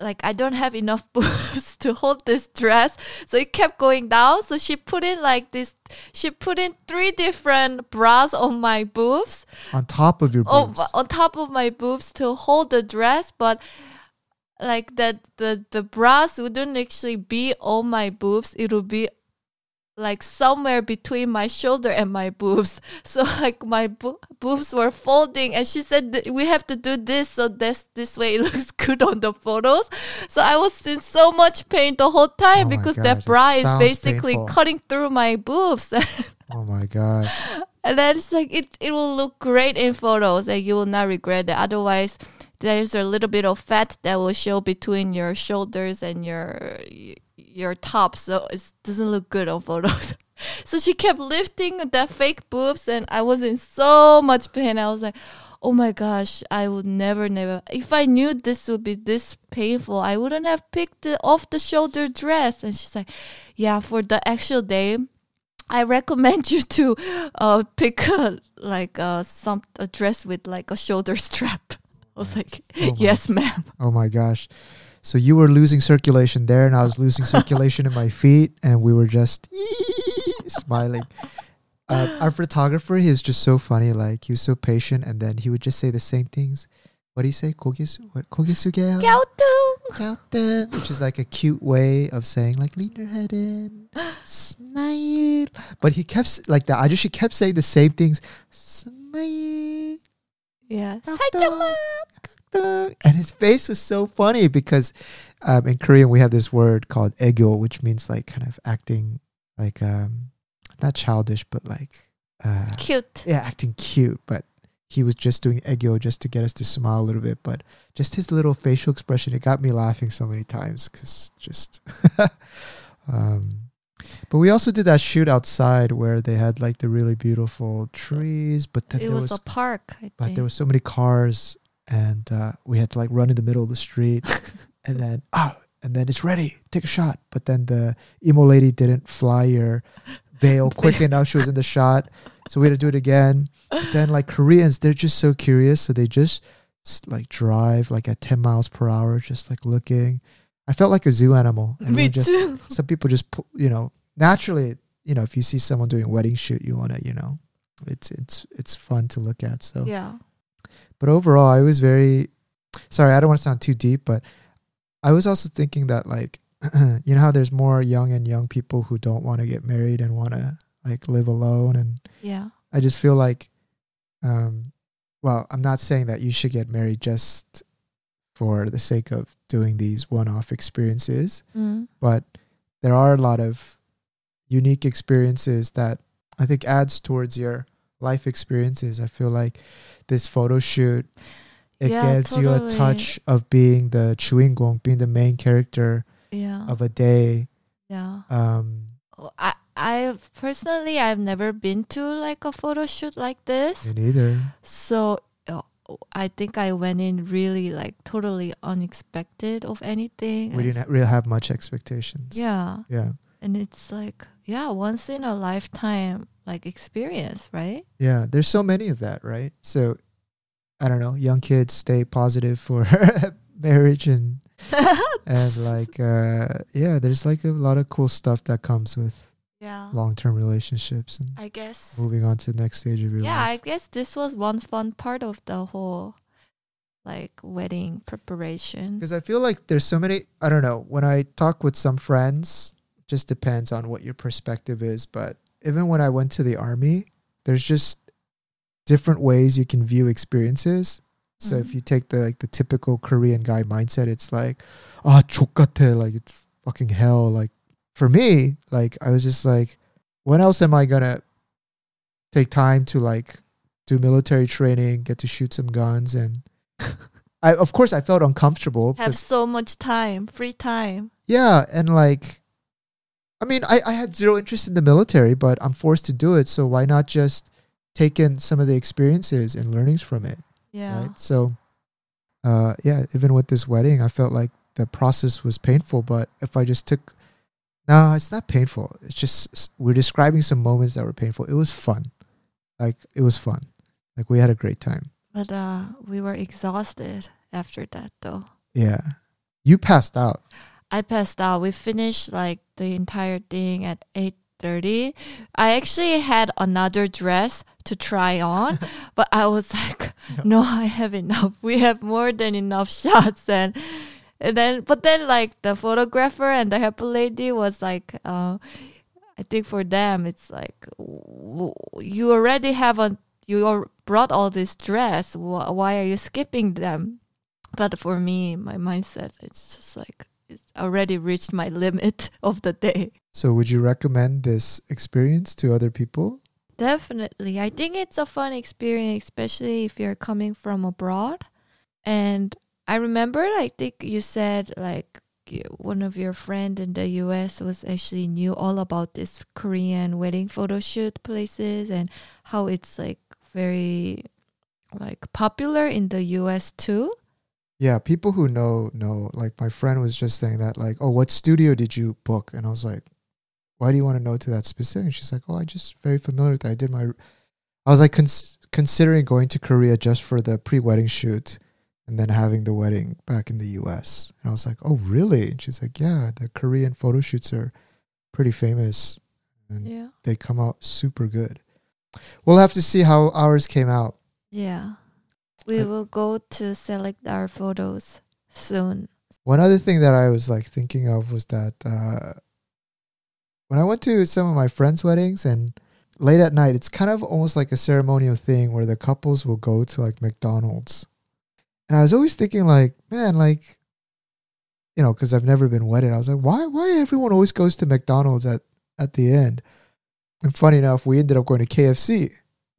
Speaker 2: like I don't have enough boobs to hold this dress, so it kept going down. So she put in like this. She put in three different bras on my boobs,
Speaker 1: On top of your
Speaker 2: oh,
Speaker 1: boobs.
Speaker 2: on top of my boobs to hold the dress, but like that the the bras wouldn't actually be on my boobs. It would be like somewhere between my shoulder and my boobs. So like my bo- boobs were folding, and she said we have to do this so this this way it looks good on the photos. So I was in so much pain the whole time
Speaker 1: Oh
Speaker 2: because
Speaker 1: gosh,
Speaker 2: that bra is basically
Speaker 1: painful.
Speaker 2: cutting through my boobs.
Speaker 1: oh my god.
Speaker 2: And then it's like it it will look great in photos and you will not regret it. Otherwise, there's a little bit of fat that will show between your shoulders and your your top, so it doesn't look good on photos. so she kept lifting the fake boobs, and I was in so much pain. I was like, "Oh my gosh, I would never, never. If I knew this would be this painful, I wouldn't have picked the off the shoulder dress." And she's like, "Yeah, for the actual day." I recommend you to uh, pick a, like uh, some a dress with like a shoulder strap. I was like,
Speaker 1: Oh
Speaker 2: yes, ma'am.
Speaker 1: Oh my gosh. So you were losing circulation there, and I was losing circulation in my feet, and we were just smiling. Uh, our photographer, he was just so funny. Like he was so patient, and then he would just say the same things. What do you say? 고개 수, what? 고개 숙여요.
Speaker 2: Gyautu.
Speaker 1: 갸우뚱, which is like a cute way of saying like lean your head in, smile. But he kept s- like the Ajushi kept saying the same things. Smile.
Speaker 2: Yeah.
Speaker 1: 살짝만. and his face was so funny because um, in Korean we have this word called aegyo, which means like kind of acting like um, not childish, but like uh,
Speaker 2: cute.
Speaker 1: Yeah, acting cute, but he was just doing aegyo just to get us to smile a little bit. But just his little facial expression, it got me laughing so many times because just. um, but we also did that shoot outside where they had like the really beautiful trees, but then
Speaker 2: it
Speaker 1: there
Speaker 2: was,
Speaker 1: was
Speaker 2: a park.
Speaker 1: but there were so many cars and uh, we had to like run in the middle of the street, and then ah, and then it's ready, take a shot. But then the emo lady didn't fly your veil quick enough; she was in the shot, so we had to do it again. But then like Koreans, they're just so curious, so they just like drive like at ten miles per hour, just like looking. I felt like a zoo animal.
Speaker 2: Me
Speaker 1: just
Speaker 2: too.
Speaker 1: some people just you know naturally you know if you see someone doing a wedding shoot you want to you know it's it's it's fun to look at so
Speaker 2: Yeah.
Speaker 1: But overall i was very sorry i don't want to sound too deep but i was also thinking that like you know how there's more young and young people who don't want to get married and want to like live alone and
Speaker 2: Yeah.
Speaker 1: i just feel like um well i'm not saying that you should get married just for the sake of doing these one-off experiences
Speaker 2: Mm.
Speaker 1: but there are a lot of unique experiences that I think adds towards your life experiences. I feel like this photo shoot it
Speaker 2: yeah,
Speaker 1: gives totally. you a touch of being the juingong, being the main character
Speaker 2: yeah.
Speaker 1: of a day.
Speaker 2: Yeah.
Speaker 1: Um
Speaker 2: oh, I I personally I've never been to like a photo shoot like this.
Speaker 1: Me neither.
Speaker 2: So uh, I think I went in really like totally unexpected of anything.
Speaker 1: We didn't really have much expectations.
Speaker 2: Yeah.
Speaker 1: Yeah.
Speaker 2: And it's like yeah, once in a lifetime like experience, right?
Speaker 1: Yeah. There's so many of that, right? So I don't know, young kids stay positive for marriage and and like uh yeah, there's like a lot of cool stuff that comes with
Speaker 2: yeah.
Speaker 1: long term relationships and
Speaker 2: I guess.
Speaker 1: moving on to the next stage of your
Speaker 2: Yeah,
Speaker 1: life.
Speaker 2: Yeah, I guess this was one fun part of the whole like wedding preparation.
Speaker 1: Because I feel like there's so many I don't know, when I talk with some friends, just depends on what your perspective is, but even when I went to the army, there's just different ways you can view experiences. So mm-hmm.
Speaker 2: if
Speaker 1: you take the like the typical Korean guy mindset, it's like, ah, chokate, like it's fucking hell. Like for me, like I was just like, when else am I gonna take time to like do military training, get to shoot some guns, and I of course I felt uncomfortable.
Speaker 2: Have so much time, free time.
Speaker 1: Yeah, and like I mean, I, I had zero interest in the military, but I'm forced to do it. So why not just take in some of the experiences and learnings from it?
Speaker 2: Yeah.
Speaker 1: right? So, uh, yeah, even with this wedding, I felt like the process was painful. But if I just took, no, it's not painful. It's just we're describing some moments that were painful. It was fun, like it was fun. Like we had a great time.
Speaker 2: But uh we were exhausted after that though.
Speaker 1: Yeah, you passed out.
Speaker 2: I passed out. We finished like the entire thing at 8:30. I actually had another dress to try on, but I was like, no, I have enough. We have more than enough shots and and then but then like the photographer and the happy lady was like uh I think for them it's like you already have a you brought all this dress. Wh- Why are you skipping them? But for me, my mindset it's just like already reached my limit of the day.
Speaker 1: So, would you recommend this experience to other people?
Speaker 2: Definitely. I think it's a fun experience, especially if you're coming from abroad. And I remember, I think you said like one of your friend in the US was actually knew all about this Korean wedding photo shoot places and how it's like very like popular in the US too.
Speaker 1: Yeah, people who know know. Like my friend was just saying that, like, oh, what studio did you book? And I was like, why do you want to know to that specific? And She's like, oh, I just very familiar with that. I did my, I was like cons- considering going to Korea just for the pre-wedding shoot, and then having the wedding back in the U.S. And I was like, oh, really? And she's like, yeah, the Korean photo shoots are pretty famous, and
Speaker 2: Yeah.
Speaker 1: they come out super good. We'll have to see how ours came out.
Speaker 2: Yeah. We will go to select our photos soon.
Speaker 1: One other thing that I was like thinking of was that uh, when I went to some of my friends' weddings and late at night, it's kind of almost like a ceremonial thing where the couples will go to like McDonald's. And I was always thinking, like, man, like, you know, because I've never been wedded. I was like, why, why everyone always goes to McDonald's at at the end? And funny enough, we ended up going to KFC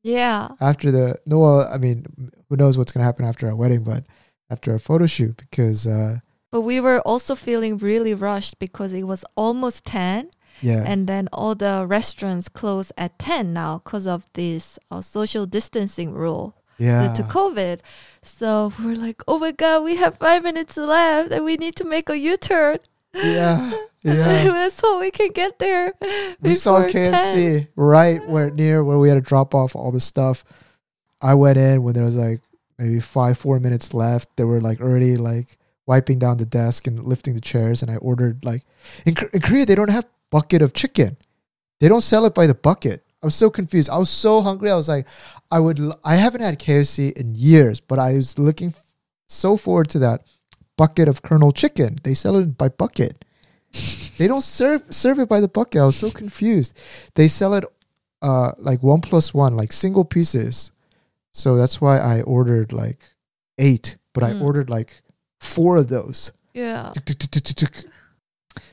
Speaker 2: Yeah.
Speaker 1: after the no. Well, I mean, who knows what's gonna happen after our wedding, but after our photo shoot because uh,
Speaker 2: But we were also feeling really rushed because it was almost 10
Speaker 1: yeah,
Speaker 2: and then all the restaurants close at 10 now because of this uh, social distancing rule
Speaker 1: yeah,
Speaker 2: due to COVID. So we're like, oh my God, we have five minutes left and we need to make a U turn.
Speaker 1: Yeah, yeah.
Speaker 2: so we can get there.
Speaker 1: we saw
Speaker 2: before 10.
Speaker 1: KFC right where near where we had to drop off all the stuff. I went in when there was like maybe five, four minutes left. They were like already like wiping down the desk and lifting the chairs, and I ordered like in, in Korea they don't have bucket of chicken. They don't sell it by the bucket. I was so confused. I was so hungry. I was like, I would. l- I haven't had KFC in years, but I was looking f- so forward to that bucket of Colonel chicken. They sell it by bucket. they don't serve serve it by the bucket. I was so confused. They sell it uh like one plus one, like single pieces. So that's why I ordered like eight, but I
Speaker 2: Mm.
Speaker 1: ordered like four of those.
Speaker 2: Yeah.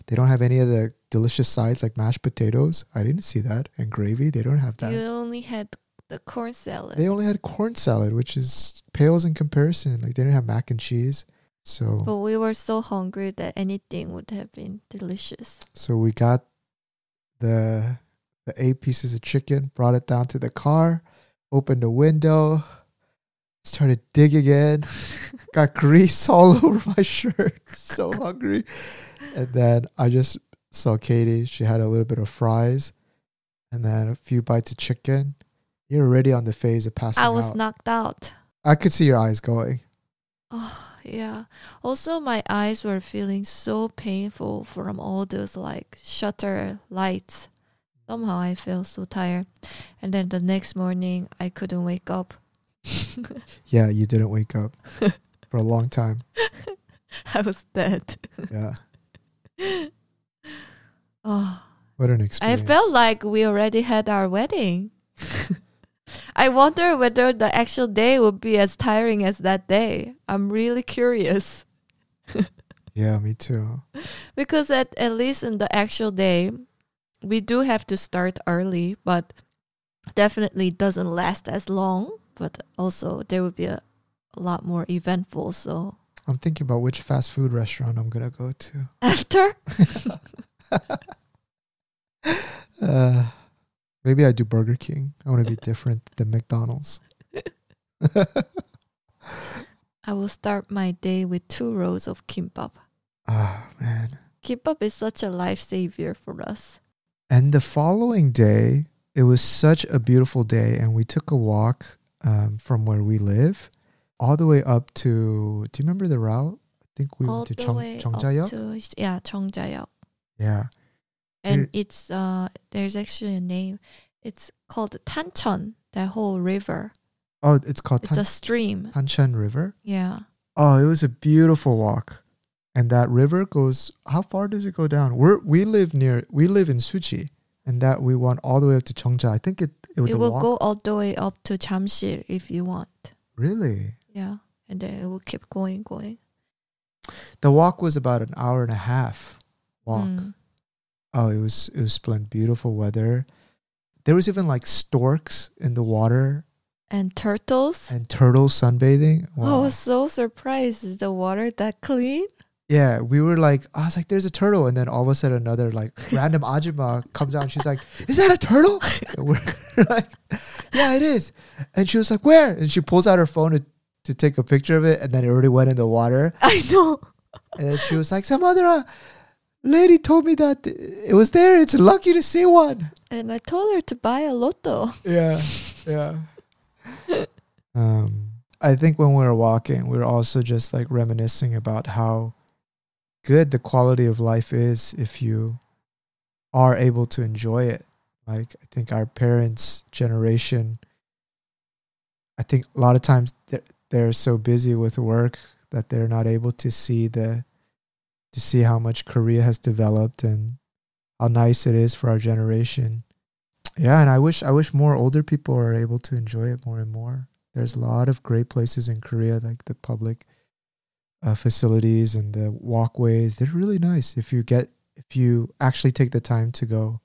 Speaker 1: They don't have any of the delicious sides like mashed potatoes. I didn't see that. And gravy. They don't have that.
Speaker 2: You only had the corn salad.
Speaker 1: They only had corn salad, which is pales in comparison. Like they didn't have mac and cheese. So
Speaker 2: but we were so hungry that anything would have been delicious.
Speaker 1: so we got the the eight pieces of chicken, brought it down to the car, opened the window, started digging in, got grease all over my shirt. So hungry. And then I just saw Katie. She had a little bit of fries and then a few bites of chicken. You're already on the phase of passing
Speaker 2: I was
Speaker 1: out.
Speaker 2: knocked out.
Speaker 1: I could see your eyes going.
Speaker 2: Oh, yeah. Also, my eyes were feeling so painful from all those like shutter lights. Somehow I felt so tired. And then the next morning, I couldn't wake up.
Speaker 1: Yeah, you didn't wake up for a long time.
Speaker 2: I was dead.
Speaker 1: Yeah.
Speaker 2: Oh,
Speaker 1: What an experience.
Speaker 2: I felt like we already had our wedding. I wonder whether the actual day would be as tiring as that day. I'm really curious.
Speaker 1: Yeah, me too.
Speaker 2: Because at, at least in the actual day, we do have to start early, but definitely doesn't last as long. But also, there would be a, a lot more eventful. So
Speaker 1: I'm thinking about which fast food restaurant I'm gonna go to.
Speaker 2: after,
Speaker 1: Uh, maybe I do Burger King. I want to be different than McDonald's.
Speaker 2: I will start my day with two rolls of kimbap.
Speaker 1: Ah man.
Speaker 2: Kimbap is such a life lifesaver for us.
Speaker 1: And the following day, it was such a beautiful day, and we took a walk um, from where we live all the way up to. Do you remember the route? I think we
Speaker 2: All
Speaker 1: went to Chong,
Speaker 2: way
Speaker 1: Jeongjayeok.
Speaker 2: up to yeah Jeongjayeok.
Speaker 1: Yeah.
Speaker 2: And
Speaker 1: It-
Speaker 2: it's uh there's actually a name. It's called Tancheon. That whole river.
Speaker 1: Oh, it's called
Speaker 2: It's
Speaker 1: Tan-
Speaker 2: a stream.
Speaker 1: Tancheon River.
Speaker 2: Yeah.
Speaker 1: Oh, it was a beautiful walk. And that river goes how far does it go down? We're we live near we live in Suji and that we went all the way up to Jeongja. I think it it
Speaker 2: it will
Speaker 1: walk.
Speaker 2: go all the way up to Jamsil if you want.
Speaker 1: Really?
Speaker 2: Yeah. And then it will keep going, going.
Speaker 1: The walk was about an hour and a half walk.
Speaker 2: Mm.
Speaker 1: Oh, it was it was splendid, beautiful weather. There was even like storks in the water
Speaker 2: And turtles.
Speaker 1: and turtles sunbathing.
Speaker 2: I was so surprised. Is the water that clean?
Speaker 1: Yeah, we were like, I was like, there's a turtle, and then all of a sudden another like random ajima comes out, and she's like, "Is that a turtle?" And we're like, "Yeah, it is." And she was like, "Where?" And she pulls out her phone to, to take a picture of it, and then it already went in the water.
Speaker 2: I know.
Speaker 1: And then she was like, "Some other uh, lady told me that it was there. It's lucky to see one."
Speaker 2: And I told her to buy a lotto.
Speaker 1: Yeah, yeah. um, I think when we were walking, we were also just like reminiscing about how good the quality of life is if you are able to enjoy it. Like I think our parents' generation, I think a lot of times they're, they're so busy with work that they're not able to see the to see how much Korea has developed and how nice it is for our generation. Yeah, and I wish I wish more older people are able to enjoy it more and more. There's a lot of great places in Korea, like the public uh, facilities and the walkways. They're really nice if you get if you actually take the time to go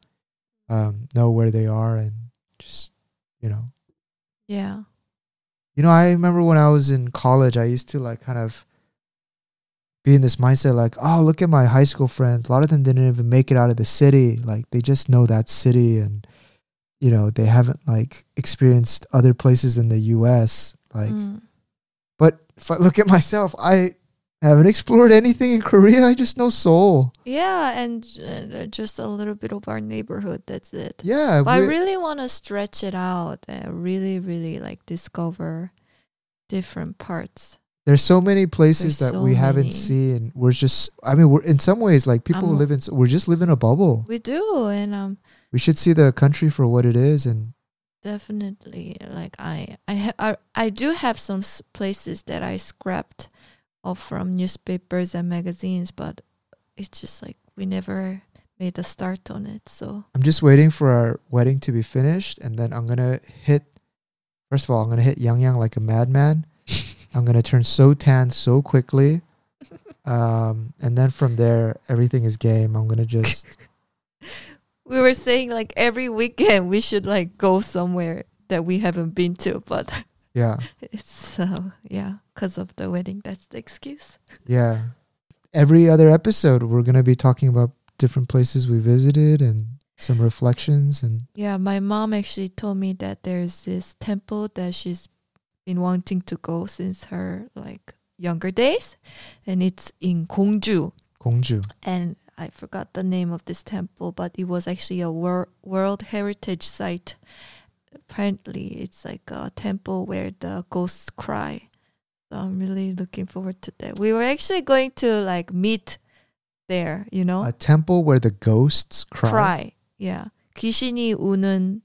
Speaker 1: um, know where they are and just you know
Speaker 2: Yeah.
Speaker 1: you know i remember when i was in college i used to like kind of be in this mindset like oh look at my high school friends a lot of them didn't even make it out of the city like they just know that city and you know they haven't like experienced other places in the us like
Speaker 2: Mm.
Speaker 1: but if i look at myself i haven't explored anything in korea i just know seoul
Speaker 2: Yeah, and uh, just a little bit of our neighborhood. That's it.
Speaker 1: yeah
Speaker 2: But I really want to stretch it out and really, really like discover different parts.
Speaker 1: There's so many places
Speaker 2: There's
Speaker 1: that
Speaker 2: so
Speaker 1: we haven't
Speaker 2: many.
Speaker 1: seen we're just i mean we're in some ways like people who live in we're just living in a bubble
Speaker 2: We do, and um,
Speaker 1: we should see the country for what it is and
Speaker 2: definitely like I, I, ha- I, I do have some s- places that I scrapped off from newspapers and magazines, but it's just like we never made a start on it. So
Speaker 1: i'm just waiting for our wedding to be finished and then i'm gonna hit first of all i'm gonna hit Yangyang like a madman i'm gonna turn so tan so quickly um and then from there everything is game i'm gonna just
Speaker 2: we were saying like every weekend we should like go somewhere that we haven't been to, but
Speaker 1: yeah
Speaker 2: it's so yeah, because of the wedding. That's the excuse.
Speaker 1: yeah every other episode we're gonna be talking about different places we visited and some reflections and
Speaker 2: Yeah, my mom actually told me that there's this temple that she's been wanting to go since her like younger days, and it's in Gongju.
Speaker 1: Gongju.
Speaker 2: And I forgot the name of this temple, but it was actually a wor- World Heritage Site. Apparently, it's like a temple where the ghosts cry. So I'm really looking forward to that. We were actually going to like meet there, you know,
Speaker 1: A temple where the ghosts cry.
Speaker 2: cry. Yeah. 귀신이 우는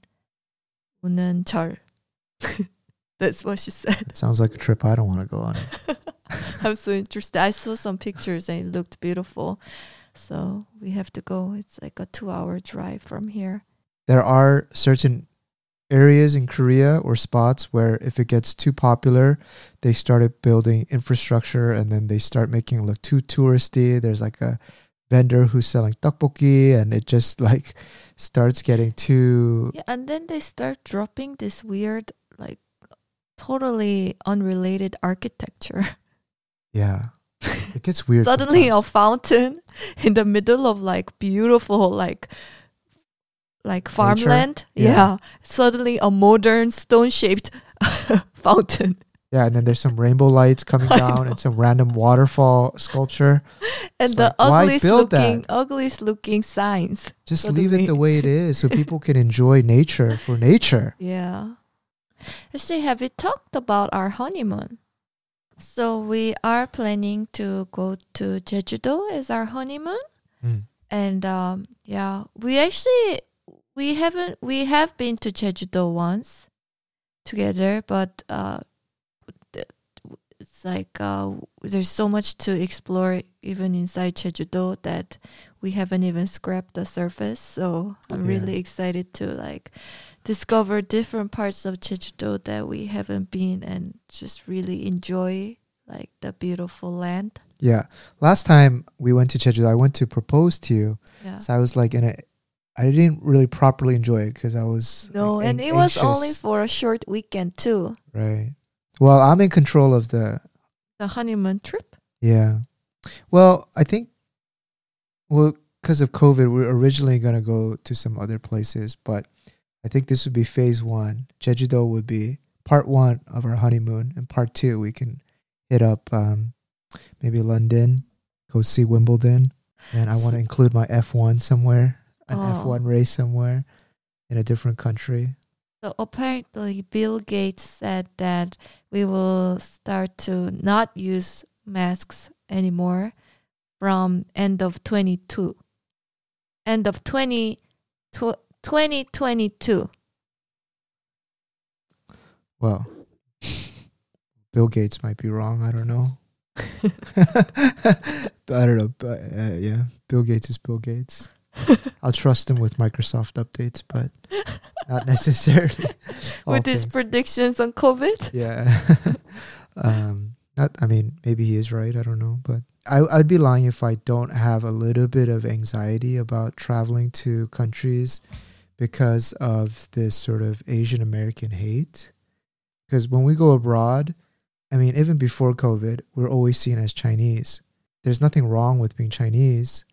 Speaker 2: 우는 절. That's what she said.
Speaker 1: It sounds like a trip I don't want to go on.
Speaker 2: I'm so interested. I saw some pictures and it looked beautiful. So we have to go. It's like a two hour drive from here.
Speaker 1: There are certain areas in Korea or spots where if it gets too popular, they started building infrastructure and then they start making it look too touristy. There's like a vendor who's selling tteokbokki and it just like starts getting too
Speaker 2: Yeah, and then they start dropping this weird, like totally unrelated architecture.
Speaker 1: yeah. It gets weird.
Speaker 2: Suddenly a fountain in the middle of like beautiful like like farmland.
Speaker 1: Yeah.
Speaker 2: Yeah. Suddenly a modern stone shaped fountain.
Speaker 1: Yeah, and then there's some rainbow lights coming down and some random waterfall sculpture.
Speaker 2: And
Speaker 1: It's
Speaker 2: the
Speaker 1: like,
Speaker 2: ugliest
Speaker 1: build that?
Speaker 2: looking ugliest looking signs.
Speaker 1: Just leave it the way it is so people can enjoy nature for nature.
Speaker 2: Yeah. Actually, have we talked about our honeymoon? So we are planning to go to Jeju-do as our honeymoon,
Speaker 1: Mm.
Speaker 2: and um, yeah, we actually we haven't we have been to Jeju-do once together, but uh, it's like uh, there's so much to explore even inside Jeju-do that we haven't even scrapped the surface. So I'm
Speaker 1: Yeah.
Speaker 2: really excited to like discover different parts of Jeju-do that we haven't been and just really enjoy like the beautiful land.
Speaker 1: Yeah. Last time we went to Jeju, I went to propose to you.
Speaker 2: Yeah.
Speaker 1: So I was like in a I didn't really properly enjoy it because I was
Speaker 2: No,
Speaker 1: like,
Speaker 2: and
Speaker 1: an-
Speaker 2: it was only for a short weekend too.
Speaker 1: right. Well, I'm in control of the
Speaker 2: The honeymoon trip.
Speaker 1: yeah. Well, I think well because of COVID, we are originally gonna go to some other places, but I think this would be phase one. Jeju-do would be part one of our honeymoon, and part two we can hit up um, maybe London, go see Wimbledon, and I want to include my F1 somewhere, an
Speaker 2: Oh.
Speaker 1: F1 race somewhere in a different country.
Speaker 2: So apparently, Bill Gates said that we will start to not use masks anymore from end of 22. End of 20, tw- 2022.
Speaker 1: Well, Bill Gates might be wrong. I don't know. but I don't know. But uh, yeah, Bill Gates is Bill Gates. I'll trust him with Microsoft updates, but not necessarily
Speaker 2: With his
Speaker 1: things.
Speaker 2: predictions on COVID.
Speaker 1: yeah. um, not. I mean, maybe he is right. I don't know, but I, I'd be lying if I don't have a little bit of anxiety about traveling to countries because of this sort of Asian American hate. Because when we go abroad, I mean, even before COVID, we're always seen as Chinese. There's nothing wrong with being Chinese,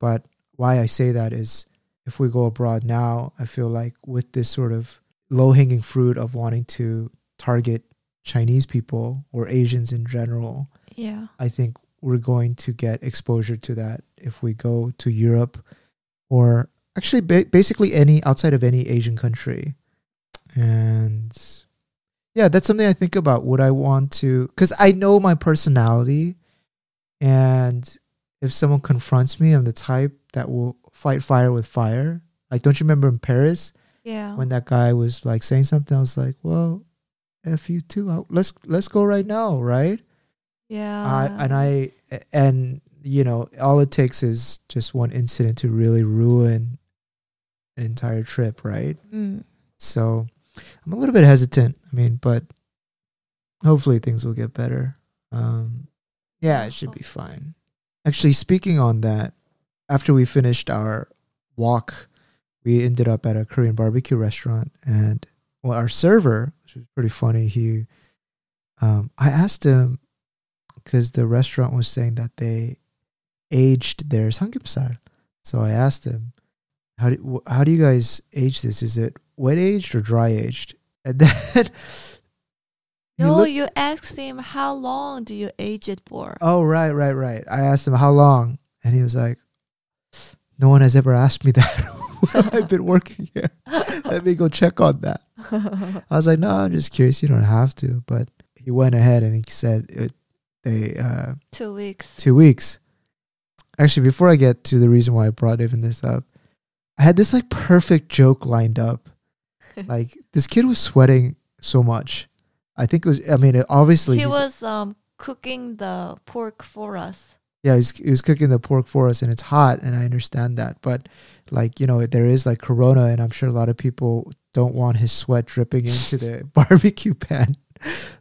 Speaker 1: but why I say that is if we go abroad now, I feel like with this sort of low hanging fruit of wanting to target Chinese people or Asians in general,
Speaker 2: Yeah.
Speaker 1: I think we're going to get exposure to that if we go to Europe or actually ba- basically any outside of any Asian country. And yeah, that's something I think about. Would I want to? Because I know my personality, and if someone confronts me, I'm the type that will fight fire with fire. Like, don't you remember in Paris
Speaker 2: Yeah.
Speaker 1: when that guy was like saying something? I was like, well, f you too. Let's let's go right now, right?
Speaker 2: yeah.
Speaker 1: I and I and you know all it takes is just one incident to really ruin an entire trip, right?
Speaker 2: Mm.
Speaker 1: So I'm a little bit hesitant. I mean, but hopefully things will get better. Um, yeah, it should be fine. Actually, speaking on that, after we finished our walk, we ended up at a Korean barbecue restaurant, and well, our server, which was pretty funny, he, um, I asked him because the restaurant was saying that they aged their samgyeopsal, so I asked him, how do how do you guys age this? Is it wet aged or dry aged? And then he
Speaker 2: No,
Speaker 1: looked-
Speaker 2: you asked him how long do you age it for?
Speaker 1: Oh, right, right, right. I asked him how long, and he was like, "No one has ever asked me that I've been working here. Let me go check on that." I was like, "No, I'm just curious. You don't have to." But he went ahead and he said it, they uh,
Speaker 2: Two weeks.
Speaker 1: two weeks. Actually, before I get to the reason why I brought even this up, I had this like perfect joke lined up. Like this kid was sweating so much. I think it was. I mean, it obviously
Speaker 2: he was um cooking the pork for us.
Speaker 1: yeah, he's he was cooking the pork for us, and it's hot, and I understand that. But like you know, there is like Corona, and I'm sure a lot of people don't want his sweat dripping into the barbecue pan.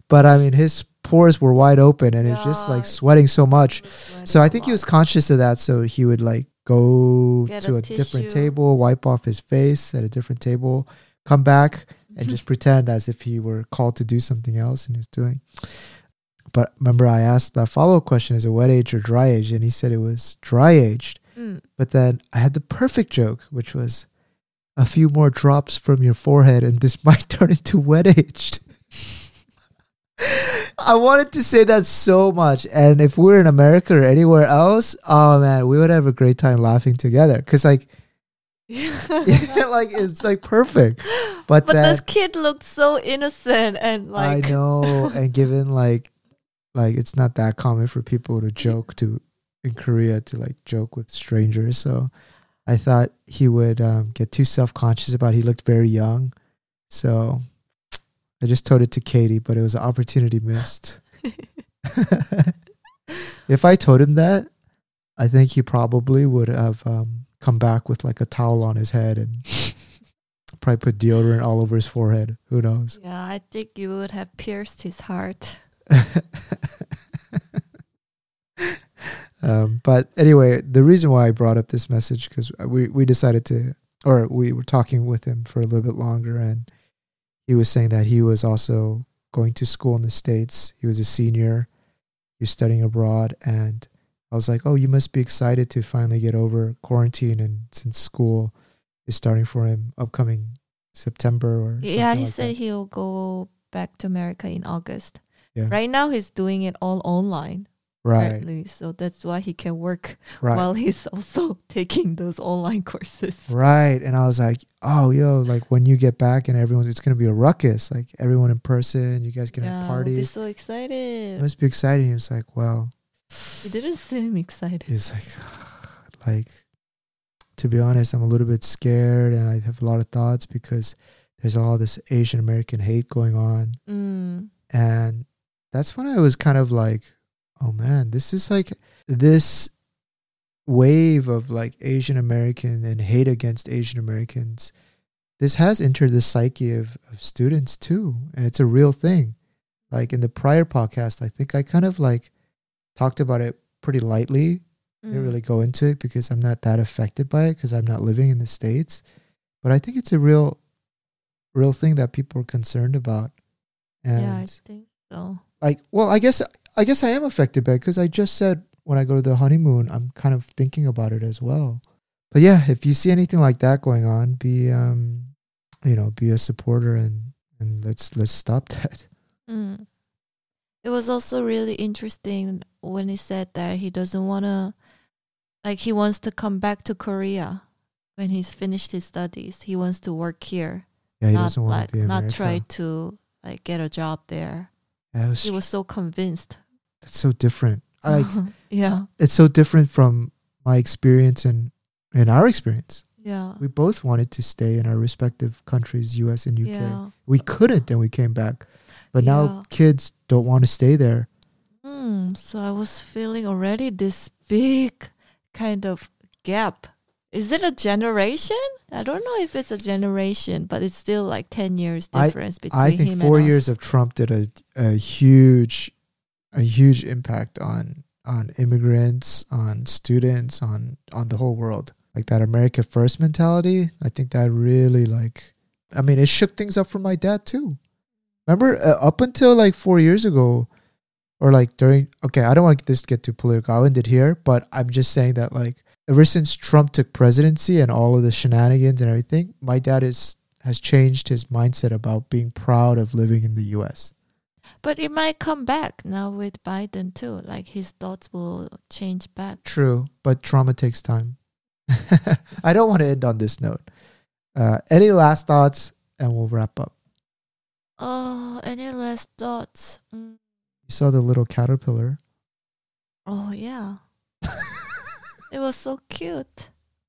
Speaker 1: But I mean, his pores were wide open, and it's just like sweating so much.
Speaker 2: Sweating
Speaker 1: So I think he was conscious of that. So he would like go
Speaker 2: Get
Speaker 1: to
Speaker 2: a
Speaker 1: a, different table, wipe off his face at a different table, come back, and just pretend as if he were called to do something else and he was doing. But remember, I asked my follow up question: Is it wet aged or dry aged? And he said it was dry aged.
Speaker 2: Mm.
Speaker 1: But then I had the perfect joke, which was a few more drops from your forehead, and this might turn into wet aged. I wanted to say that so much, and if we are in America or anywhere else, oh man, we would have a great time laughing together. Cause like, yeah, like it's like perfect. But,
Speaker 2: But
Speaker 1: then
Speaker 2: this kid looked so innocent and like
Speaker 1: I know, and given like, like it's not that common for people to joke to in Korea to like joke with strangers. So I thought he would um, get too self conscious about. It. He looked very young, so I just told it to Katie, but it was an opportunity missed. if I told him that, I think he probably would have um, come back with like a towel on his head and probably put deodorant all over his forehead. Who knows?
Speaker 2: Yeah, I think you would have pierced his heart.
Speaker 1: um, but anyway, the reason why I brought up this message because we we decided to, or we were talking with him for a little bit longer, and he was saying that he was also going to school in the states. He was a senior. He was studying abroad, and I was like, "Oh, you must be excited to finally get over quarantine, and since school is starting for him upcoming September or
Speaker 2: Yeah,
Speaker 1: something
Speaker 2: he
Speaker 1: like
Speaker 2: said
Speaker 1: that."
Speaker 2: he'll go back to America in August.
Speaker 1: Yeah.
Speaker 2: Right now, he's doing it all online.
Speaker 1: Right,
Speaker 2: Currently, so that's why he can work
Speaker 1: right.
Speaker 2: while he's also taking those online courses.
Speaker 1: Right. And I was like, oh, yo, like when you get back and everyone, it's going to be a ruckus. Like everyone in person, you guys can
Speaker 2: yeah,
Speaker 1: have
Speaker 2: I'll be so
Speaker 1: It
Speaker 2: excited.
Speaker 1: must be exciting. He was like, well,
Speaker 2: He didn't seem excited.
Speaker 1: he was like, like, to be honest, I'm a little bit scared and I have a lot of thoughts because there's all this Asian American hate going on.
Speaker 2: Mm.
Speaker 1: And that's when I was kind of like, oh man, this is like this wave of like Asian American and hate against Asian Americans. This has entered the psyche of, of students too. And it's a real thing. Like in the prior podcast, I think I kind of like talked about it pretty lightly. I didn't
Speaker 2: Mm.
Speaker 1: really go into it because I'm not that affected by it because I'm not living in the States. but I think it's a real, real thing that people are concerned about. And
Speaker 2: yeah, I think so.
Speaker 1: like, well, I guess I guess I am affected by it because I just said when I go to the honeymoon, I'm kind of thinking about it as well. But yeah, if you see anything like that going on, be um, you know, be a supporter and and let's let's stop that.
Speaker 2: Mm. It was also really interesting when he said that he doesn't want to, like, he wants to come back to Korea when he's finished his studies. He wants to work here,
Speaker 1: Yeah, he
Speaker 2: not
Speaker 1: doesn't want
Speaker 2: like
Speaker 1: to be in
Speaker 2: not
Speaker 1: America.
Speaker 2: try to like get a job there.
Speaker 1: Was-
Speaker 2: He was so convinced.
Speaker 1: That's so different. I like
Speaker 2: yeah,
Speaker 1: it's so different from my experience and and our experience.
Speaker 2: yeah,
Speaker 1: We both wanted to stay in our respective countries, US and UK.
Speaker 2: yeah.
Speaker 1: We couldn't and we came back. But now
Speaker 2: Yeah.
Speaker 1: kids don't want to stay there.
Speaker 2: Mm, so I was feeling already this big kind of gap. Is it a generation? I don't know if it's a generation, but it's still like ten years
Speaker 1: I-
Speaker 2: difference between
Speaker 1: I think
Speaker 2: him
Speaker 1: four years
Speaker 2: us.
Speaker 1: of Trump did a, a huge a huge impact on on immigrants, on students, on on the whole world. Like that America first mentality. I think that really like I mean it shook things up for my dad too. Remember uh, up until like 4 years ago or like during okay, I don't want this to get too political. I wouldn't it here, but I'm just saying that like ever since Trump took presidency and all of the shenanigans and everything, my dad is has changed his mindset about being proud of living in the US.
Speaker 2: But it might come back now with Biden too. Like his thoughts will change back.
Speaker 1: True, but trauma takes time. I don't want to end on this note. Uh, any last thoughts, and we'll wrap up.
Speaker 2: Oh, any last thoughts? Mm.
Speaker 1: You saw the little caterpillar.
Speaker 2: Oh yeah, it was so cute.